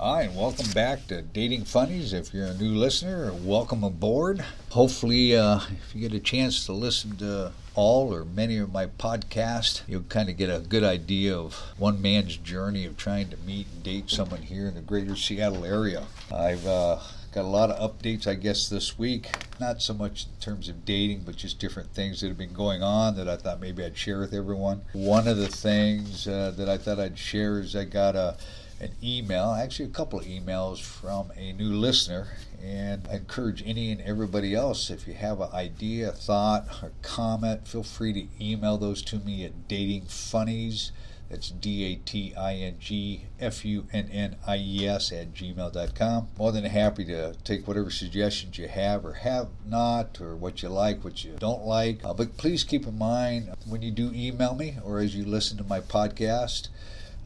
Hi, and welcome back to Dating Funnies. If you're a new listener, welcome aboard. Hopefully, uh, if you get a chance to listen to all or many of my podcasts, you'll kind of get a good idea of one man's journey of trying to meet and date someone here in the greater Seattle area. I've uh, got a lot of updates, I guess, this week. Not so much in terms of dating, but just different things that have been going on that I thought maybe I'd share with everyone. One of the things uh, that I thought I'd share is I got a an email, actually a couple of emails from a new listener. And I encourage any and everybody else, if you have an idea, thought, or comment, feel free to email those to me at datingfunnies. That's D A T I N G F U N N I E S at gmail.com. More than happy to take whatever suggestions you have or have not, or what you like, what you don't like. Uh, but please keep in mind when you do email me or as you listen to my podcast,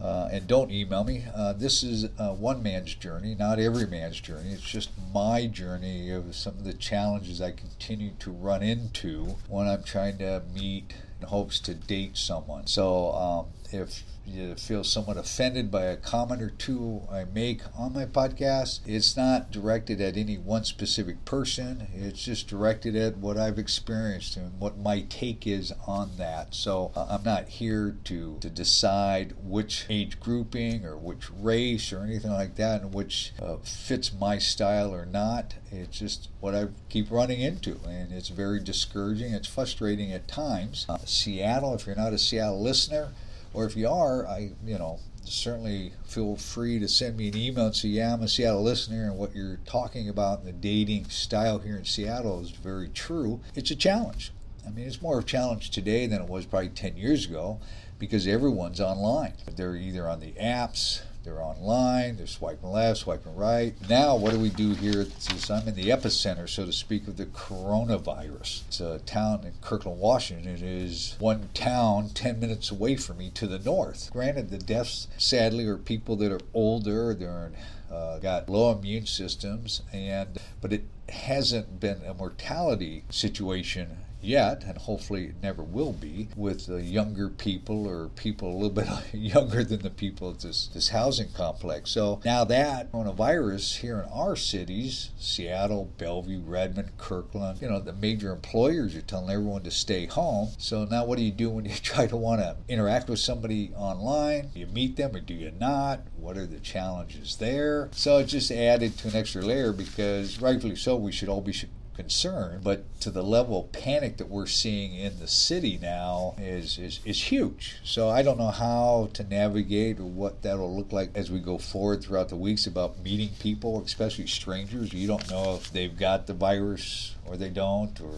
uh, and don't email me. Uh, this is uh, one man's journey, not every man's journey. It's just my journey of some of the challenges I continue to run into when I'm trying to meet in hopes to date someone. So um, if you feel somewhat offended by a comment or two I make on my podcast, it's not directed at any one specific person. It's just directed at what I've experienced and what my take is on that. So uh, I'm not here to, to decide which age grouping or which race or anything like that and which uh, fits my style or not. It's just what I keep running into, and it's very discouraging. It's frustrating at times. Uh, Seattle, if you're not a Seattle listener, or if you are, I, you know, certainly feel free to send me an email and say, yeah, I'm a Seattle listener, and what you're talking about in the dating style here in Seattle is very true. It's a challenge. I mean, it's more of a challenge today than it was probably 10 years ago because everyone's online. They're either on the apps, they're online, they're swiping left, swiping right. Now, what do we do here? Is I'm in the epicenter, so to speak, of the coronavirus. It's a town in Kirkland, Washington. It is one town 10 minutes away from me to the north. Granted, the deaths, sadly, are people that are older, they're uh, got low immune systems, and but it hasn't been a mortality situation yet, and hopefully it never will be, with younger people or people a little bit younger than the people at this, this housing complex. So now that coronavirus here in our cities, Seattle, Bellevue, Redmond, Kirkland, you know, the major employers are telling everyone to stay home. So now what do you do when you try to want to interact with somebody online? Do you meet them or do you not? What are the challenges there? So it just added to an extra layer because rightfully so, we should all be concern, but to the level of panic that we're seeing in the city now is, is, is huge. So I don't know how to navigate or what that'll look like as we go forward throughout the weeks about meeting people, especially strangers. You don't know if they've got the virus or they don't, or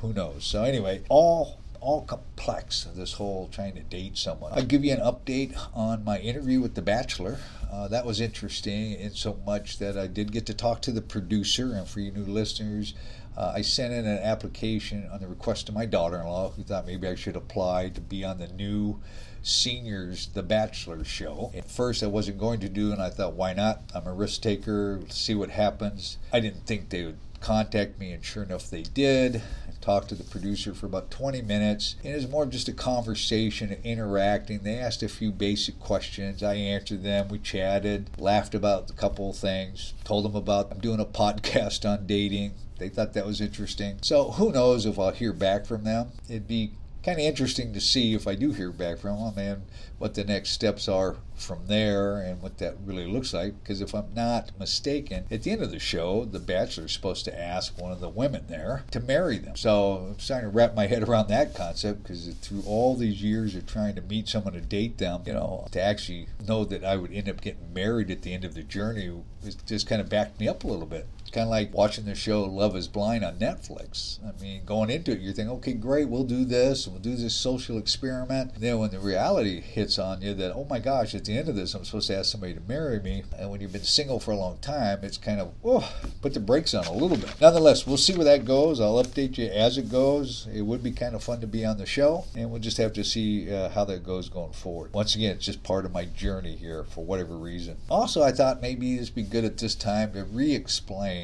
who knows. So anyway, all all complex, this whole trying to date someone. I'll give you an update on my interview with The Bachelor. Uh, that was interesting in so much that I did get to talk to the producer, and for you new listeners, uh, I sent in an application on the request of my daughter in law, who thought maybe I should apply to be on the new seniors The Bachelor show. At first, I wasn't going to do, and I thought, why not? I'm a risk taker, see what happens. I didn't think they would contact me, and sure enough, they did. I talked to the producer for about 20 minutes, and it was more of just a conversation, interacting. They asked a few basic questions. I answered them. We chatted, laughed about a couple of things, told them about I'm doing a podcast on dating they thought that was interesting. So who knows if I'll hear back from them? It'd be kind of interesting to see if I do hear back from them and what the next steps are from there and what that really looks like. Because if I'm not mistaken, at the end of the show, the bachelor's supposed to ask one of the women there to marry them. So I'm starting to wrap my head around that concept because through all these years of trying to meet someone to date them, you know, to actually know that I would end up getting married at the end of the journey it just kind of backed me up a little bit kind of like watching the show Love is Blind on Netflix. I mean, going into it, you're thinking, okay, great, we'll do this, we'll do this social experiment. And then when the reality hits on you that, oh my gosh, at the end of this, I'm supposed to ask somebody to marry me. And when you've been single for a long time, it's kind of, oh, put the brakes on a little bit. Nonetheless, we'll see where that goes. I'll update you as it goes. It would be kind of fun to be on the show, and we'll just have to see uh, how that goes going forward. Once again, it's just part of my journey here for whatever reason. Also, I thought maybe would be good at this time to re explain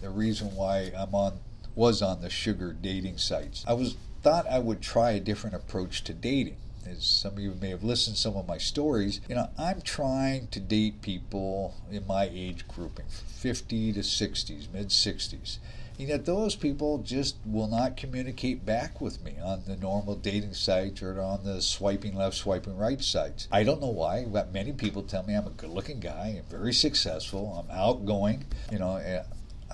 the reason why I'm on was on the sugar dating sites. I was thought I would try a different approach to dating. as some of you may have listened to some of my stories, you know, I'm trying to date people in my age grouping, 50 to 60s, mid 60s. And yet those people just will not communicate back with me on the normal dating sites or on the swiping left, swiping right sites. I don't know why, but many people tell me I'm a good looking guy, I'm very successful, I'm outgoing, you know, eh,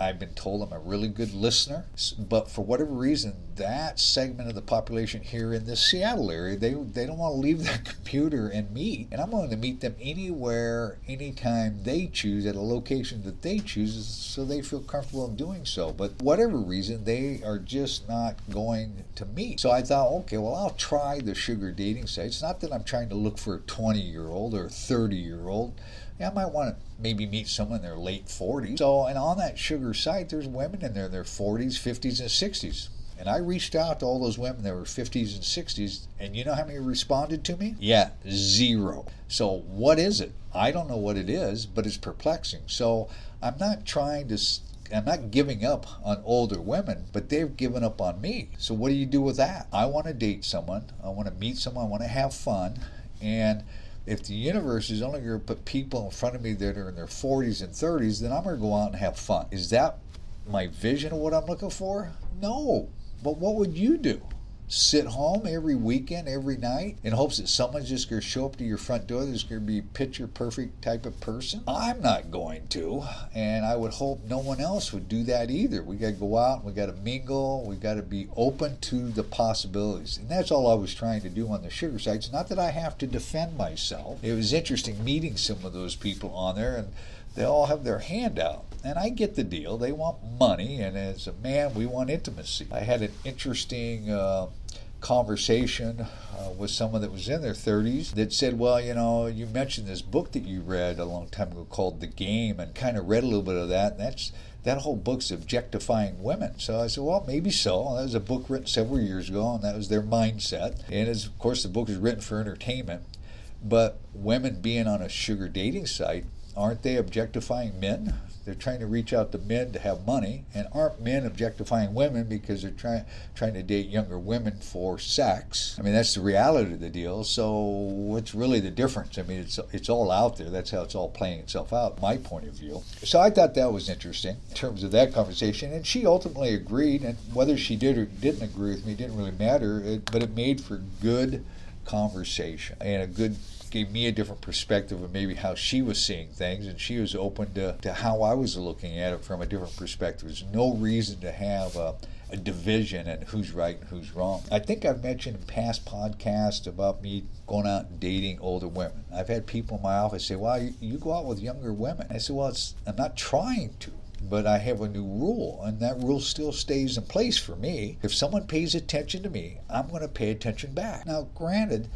I've been told I'm a really good listener, but for whatever reason, that segment of the population here in the Seattle area, they, they don't want to leave their computer and meet. And I'm willing to meet them anywhere, anytime they choose, at a location that they choose, so they feel comfortable in doing so. But whatever reason, they are just not going to meet. So I thought, okay, well, I'll try the sugar dating sites. Not that I'm trying to look for a 20 year old or 30 year old yeah, I might want to maybe meet someone in their late 40s. So, and on that sugar site, there's women in there in their 40s, 50s, and 60s. And I reached out to all those women that were 50s and 60s, and you know how many responded to me? Yeah, zero. So, what is it? I don't know what it is, but it's perplexing. So, I'm not trying to I'm not giving up on older women, but they've given up on me. So what do you do with that? I want to date someone. I want to meet someone. I want to have fun. And if the universe is only going to put people in front of me that are in their 40s and 30s, then I'm going to go out and have fun. Is that my vision of what I'm looking for? No. But what would you do? Sit home every weekend, every night, in hopes that someone's just going to show up to your front door that's going to be picture perfect type of person? I'm not going to, and I would hope no one else would do that either. We got to go out, we got to mingle, we got to be open to the possibilities, and that's all I was trying to do on the sugar sites. Not that I have to defend myself. It was interesting meeting some of those people on there, and they all have their hand out. And I get the deal. They want money, and as a man, we want intimacy. I had an interesting uh, conversation uh, with someone that was in their 30s that said, Well, you know, you mentioned this book that you read a long time ago called The Game, and kind of read a little bit of that. And that's that whole book's objectifying women. So I said, well, maybe so. That was a book written several years ago, and that was their mindset. And as, of course, the book is written for entertainment. But women being on a sugar dating site, aren't they objectifying men? They're trying to reach out to men to have money, and aren't men objectifying women because they're trying trying to date younger women for sex? I mean, that's the reality of the deal. So, what's really the difference? I mean, it's it's all out there. That's how it's all playing itself out. My point of view. So I thought that was interesting in terms of that conversation, and she ultimately agreed. And whether she did or didn't agree with me didn't really matter. It, but it made for good conversation and a good gave me a different perspective of maybe how she was seeing things, and she was open to, to how I was looking at it from a different perspective. There's no reason to have a, a division and who's right and who's wrong. I think I've mentioned in past podcasts about me going out and dating older women. I've had people in my office say, "Well, you, you go out with younger women." I said, "Well, I'm not trying to." but I have a new rule, and that rule still stays in place for me. If someone pays attention to me, I'm going to pay attention back. Now, granted,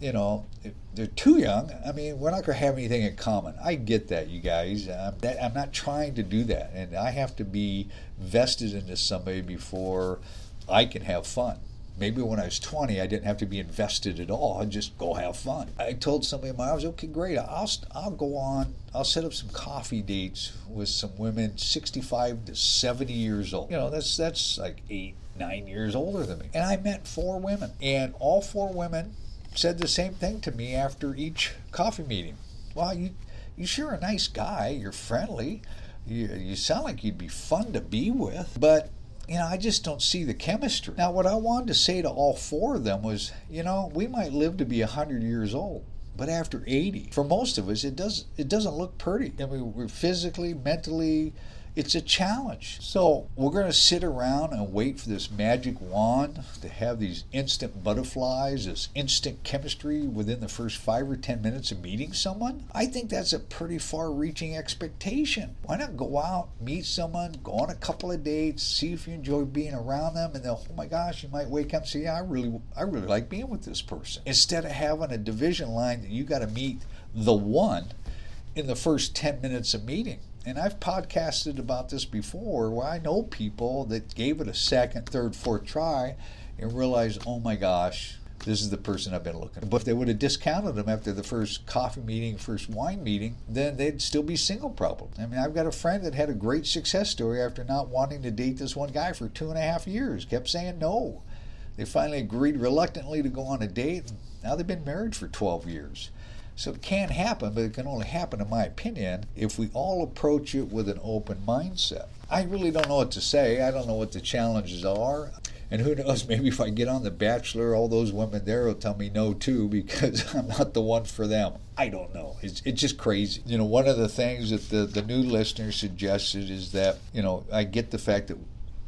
you know, they're too young. I mean, we're not going to have anything in common. I get that, you guys. I'm, that, I'm not trying to do that. And I have to be vested into somebody before I can have fun. Maybe when I was 20, I didn't have to be invested at all. I'd just go have fun. I told somebody my office, okay, great. I'll, I'll go on. I'll set up some coffee dates with some women 65 to 70 years old. You know, that's, that's like eight, nine years older than me. And I met four women. And all four women said the same thing to me after each coffee meeting. Well, you you sure a nice guy. You're friendly. You, you sound like you'd be fun to be with, but you know, I just don't see the chemistry. Now, what I wanted to say to all four of them was, you know, we might live to be 100 years old, but after 80, for most of us, it does it doesn't look pretty. I mean, we're physically, mentally, it's a challenge. So we're going to sit around and wait for this magic wand to have these instant butterflies, this instant chemistry within the first five or ten minutes of meeting someone. I think that's a pretty far reaching expectation. Why not go out, meet someone, go on a couple of dates, see if you enjoy being around them, and then, oh my gosh, you might wake up and say, yeah, I really, I really like being with this person. Instead of having a division line that you got to meet the one in the first 10 minutes of meeting and I've podcasted about this before where I know people that gave it a second, third, fourth try and realized, oh my gosh, this is the person I've been looking. for. But if they would have discounted them after the first coffee meeting, first wine meeting, then they'd still be single problem. I mean, I've got a friend that had a great success story after not wanting to date this one guy for two and a half years, kept saying no They finally agreed reluctantly to go on a date. And now they've been married for 12 years. So it can happen, but it can only happen, in my opinion, if we all approach it with an open mindset. I really don't know what to say. I don't know what the challenges are. And who knows, maybe if I get on The Bachelor, all those women there will tell me no too because I'm not the one for them. I don't know. It's, it's just crazy. You know, one of the things that the, the new listener suggested is that, you know, I get the fact that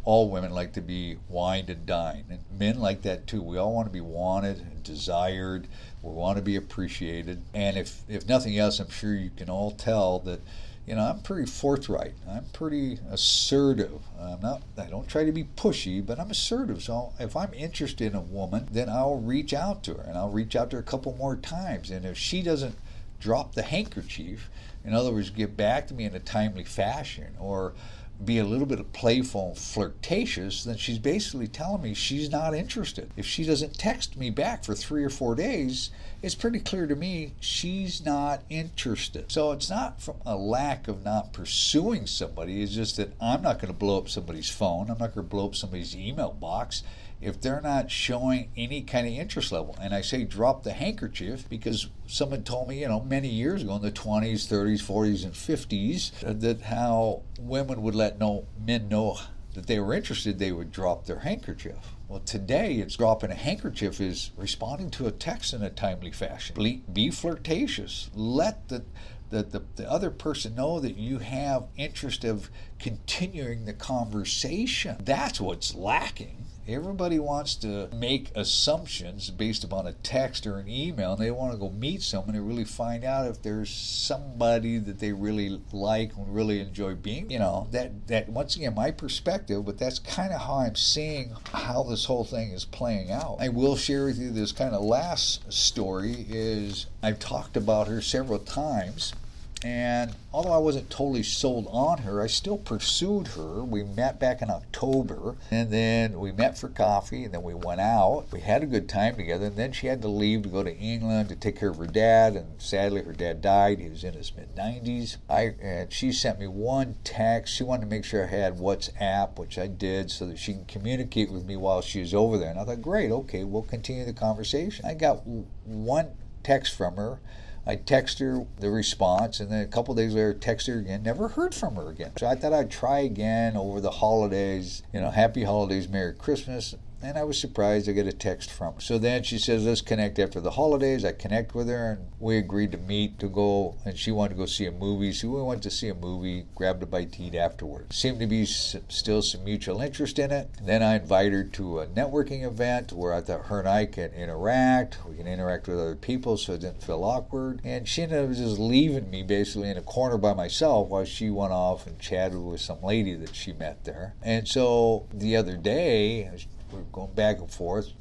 all women like to be wined and dined. And men like that too. We all want to be wanted and desired. We want to be appreciated. And if, if nothing else, I'm sure you can all tell that you know, I'm pretty forthright. I'm pretty assertive. I'm not. I don't try to be pushy, but I'm assertive. So if I'm interested in a woman, then I'll reach out to her, and I'll reach out to her a couple more times. And if she doesn't drop the handkerchief, in other words, get back to me in a timely fashion, or be a little bit playful flirtatious, then she's basically telling me she's not interested. If she doesn't text me back for three or four days, it's pretty clear to me she's not interested. So it's not from a lack of not pursuing somebody, it's just that I'm not going to blow up somebody's phone, I'm not going to blow up somebody's email box if they're not showing any kind of interest level. And I say drop the handkerchief because someone told me, you know, many years ago in the 20s, 30s, 40s, and 50s, uh, that how women would let no men know that they were interested, they would drop their handkerchief. Well, today it's dropping a handkerchief is responding to a text in a timely fashion. Be, be flirtatious. Let the the, the, the other person know that you have interest of continuing the conversation. That's what's lacking Everybody wants to make assumptions based upon a text or an email, and they want to go meet someone and really find out if there's somebody that they really like and really enjoy being. You know, that that once again my perspective, but that's kind of how I'm seeing how this whole thing is playing out. I will share with you this kind of last story is I've talked about her several times and although I wasn't totally sold on her, I still pursued her. We met back in October, and then we met for coffee, and then we went out. We had a good time together, and then she had to leave to go to England to take care of her dad, and sadly, her dad died. He was in his mid 90s. I and she sent me one text. She wanted to make sure I had WhatsApp, which I did, so that she can communicate with me while she was over there. And I thought, great, okay, we'll continue the conversation. I got one text from her I text her the response, and then a couple days later, text her again. Never heard from her again. So I thought I'd try again over the holidays. You know, happy holidays, Merry Christmas. And I was surprised I get a text from her. So then she says, let's connect after the holidays. I connect with her and we agreed to meet to go. And she wanted to go see a movie. So we went to see a movie, grabbed a bite to eat afterwards. Seemed to be still some mutual interest in it. Then I invited her to a networking event where I thought her and I can interact. We can interact with other people so it didn't feel awkward. And she ended up just leaving me basically in a corner by myself while she went off and chatted with some lady that she met there. And so the other day, we're going back and forth.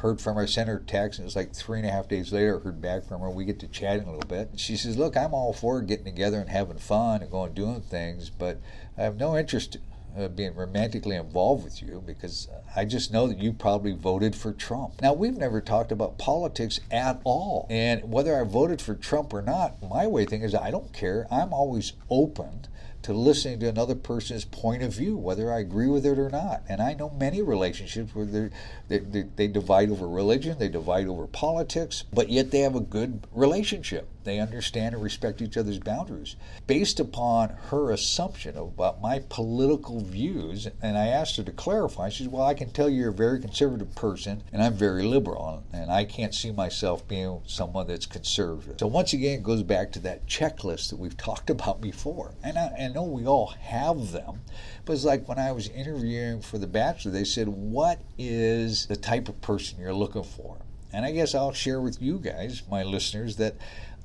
Heard from her, sent her text, and it was like three and a half days later. Heard back from her. We get to chatting a little bit. She says, "Look, I'm all for getting together and having fun and going doing things, but I have no interest." Uh, being romantically involved with you because I just know that you probably voted for Trump. Now, we've never talked about politics at all. And whether I voted for Trump or not, my way thing is I don't care. I'm always open to listening to another person's point of view, whether I agree with it or not. And I know many relationships where they, they, they divide over religion, they divide over politics, but yet they have a good relationship. They understand and respect each other's boundaries. Based upon her assumption about my political views, and I asked her to clarify, she said, Well, I can tell you're a very conservative person, and I'm very liberal, and I can't see myself being someone that's conservative. So, once again, it goes back to that checklist that we've talked about before. And I, I know we all have them, but it's like when I was interviewing for The Bachelor, they said, What is the type of person you're looking for? And I guess I'll share with you guys, my listeners, that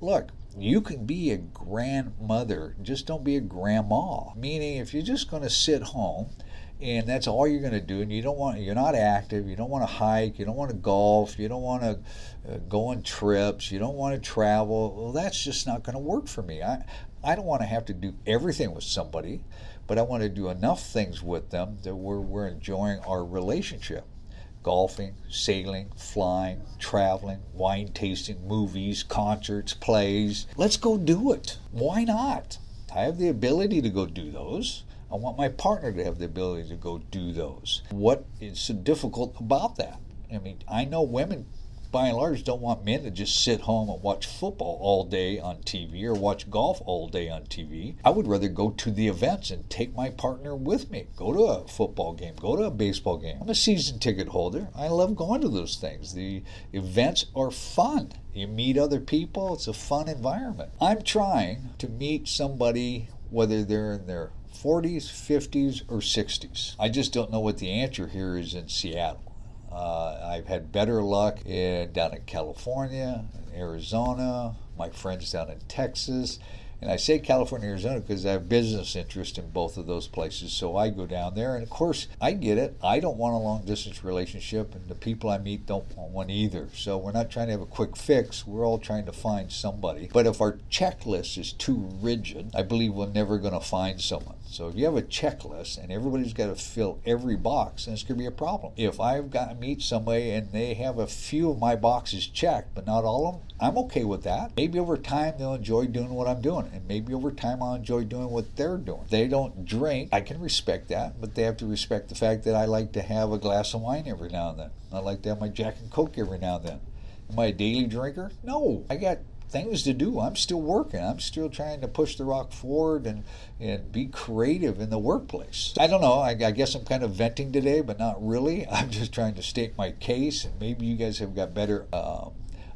look, you can be a grandmother, just don't be a grandma. Meaning, if you're just going to sit home and that's all you're going to do, and you don't want, you're not active, you don't want to hike, you don't want to golf, you don't want to uh, go on trips, you don't want to travel, well, that's just not going to work for me. I, I don't want to have to do everything with somebody, but I want to do enough things with them that we're, we're enjoying our relationship golfing, sailing, flying, traveling, wine tasting, movies, concerts, plays. Let's go do it. Why not? I have the ability to go do those. I want my partner to have the ability to go do those. What is so difficult about that? I mean, I know women by and large don't want men to just sit home and watch football all day on TV or watch golf all day on TV. I would rather go to the events and take my partner with me. Go to a football game, go to a baseball game. I'm a season ticket holder. I love going to those things. The events are fun. You meet other people, it's a fun environment. I'm trying to meet somebody, whether they're in their 40s, 50s, or 60s. I just don't know what the answer here is in Seattle. Uh, I've had better luck in, down in California, Arizona, my friends down in Texas. And I say California, Arizona because I have business interest in both of those places. So I go down there. And of course, I get it. I don't want a long distance relationship, and the people I meet don't want one either. So we're not trying to have a quick fix. We're all trying to find somebody. But if our checklist is too rigid, I believe we're never going to find someone. So if you have a checklist and everybody's got to fill every box, then it's going to be a problem. If I've got to meet somebody and they have a few of my boxes checked, but not all of them, I'm okay with that. Maybe over time they'll enjoy doing what I'm doing, and maybe over time I'll enjoy doing what they're doing. They don't drink, I can respect that, but they have to respect the fact that I like to have a glass of wine every now and then. I like to have my Jack and Coke every now and then. Am I a daily drinker? No. I got things to do. I'm still working. I'm still trying to push the rock forward and, and be creative in the workplace. I don't know. I, I, guess I'm kind of venting today, but not really. I'm just trying to state my case, and maybe you guys have got better um,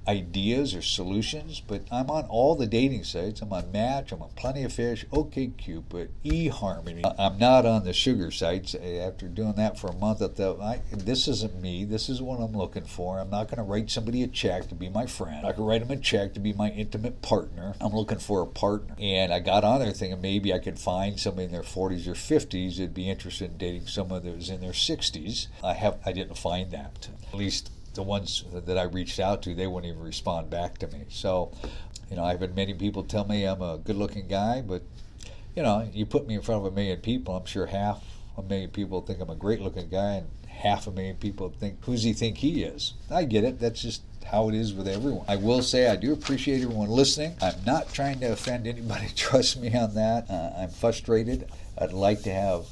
ideas or solutions, but I'm on all the dating sites. I'm on Match, I'm on Plenty of Fish, OkCupid, eHarmony. Uh, I'm not on the sugar sites. Uh, after doing that for a month, I thought, I, this isn't me. This is what I'm looking for. I'm not going to write somebody a check to be my friend. I can write them a check to be my intimate partner. I'm looking for a partner. And I got on there thinking maybe I could find somebody in their 40s or 50s that'd be interested in dating someone that was in their 60s. I have I didn't find that. At least the ones that I reached out to, they wouldn't even respond back to me. So, you know, I've had many people tell me I'm a good looking guy, but, you know, you put me in front of a million people, I'm sure half a million people think I'm a great looking guy, and half a million people think, who's he think he is? I get it. That's just how it is with everyone. I will say I do appreciate everyone listening. I'm not trying to offend anybody. Trust me on that. Uh, I'm frustrated. I'd like to have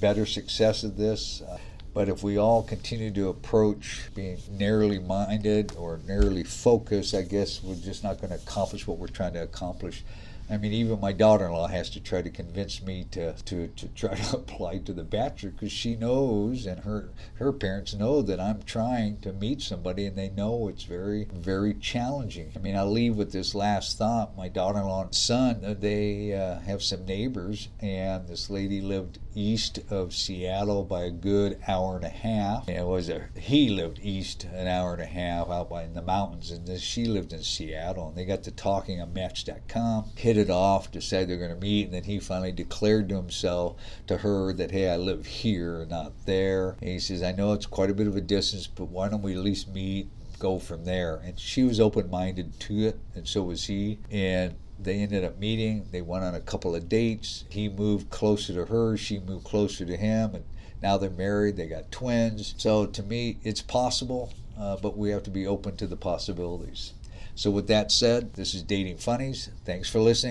better success at this. Uh, but if we all continue to approach being narrowly minded or narrowly focused, I guess we're just not going to accomplish what we're trying to accomplish. I mean, even my daughter-in-law has to try to convince me to, to, to try to apply to the bachelor because she knows and her her parents know that I'm trying to meet somebody and they know it's very very challenging. I mean, I'll leave with this last thought. My daughter-in-law and son, uh, they uh, have some neighbors, and this lady lived east of Seattle by a good hour and a half. It was a he lived east an hour and a half out by in the mountains, and she lived in Seattle, and they got to talking on Match.com. Hit it off, decided they're going to meet, and then he finally declared to himself, to her, that, hey, I live here, not there. And he says, I know it's quite a bit of a distance, but why don't we at least meet, go from there? And she was open minded to it, and so was he. And they ended up meeting. They went on a couple of dates. He moved closer to her, she moved closer to him, and now they're married. They got twins. So to me, it's possible, uh, but we have to be open to the possibilities. So, with that said, this is Dating Funnies. Thanks for listening.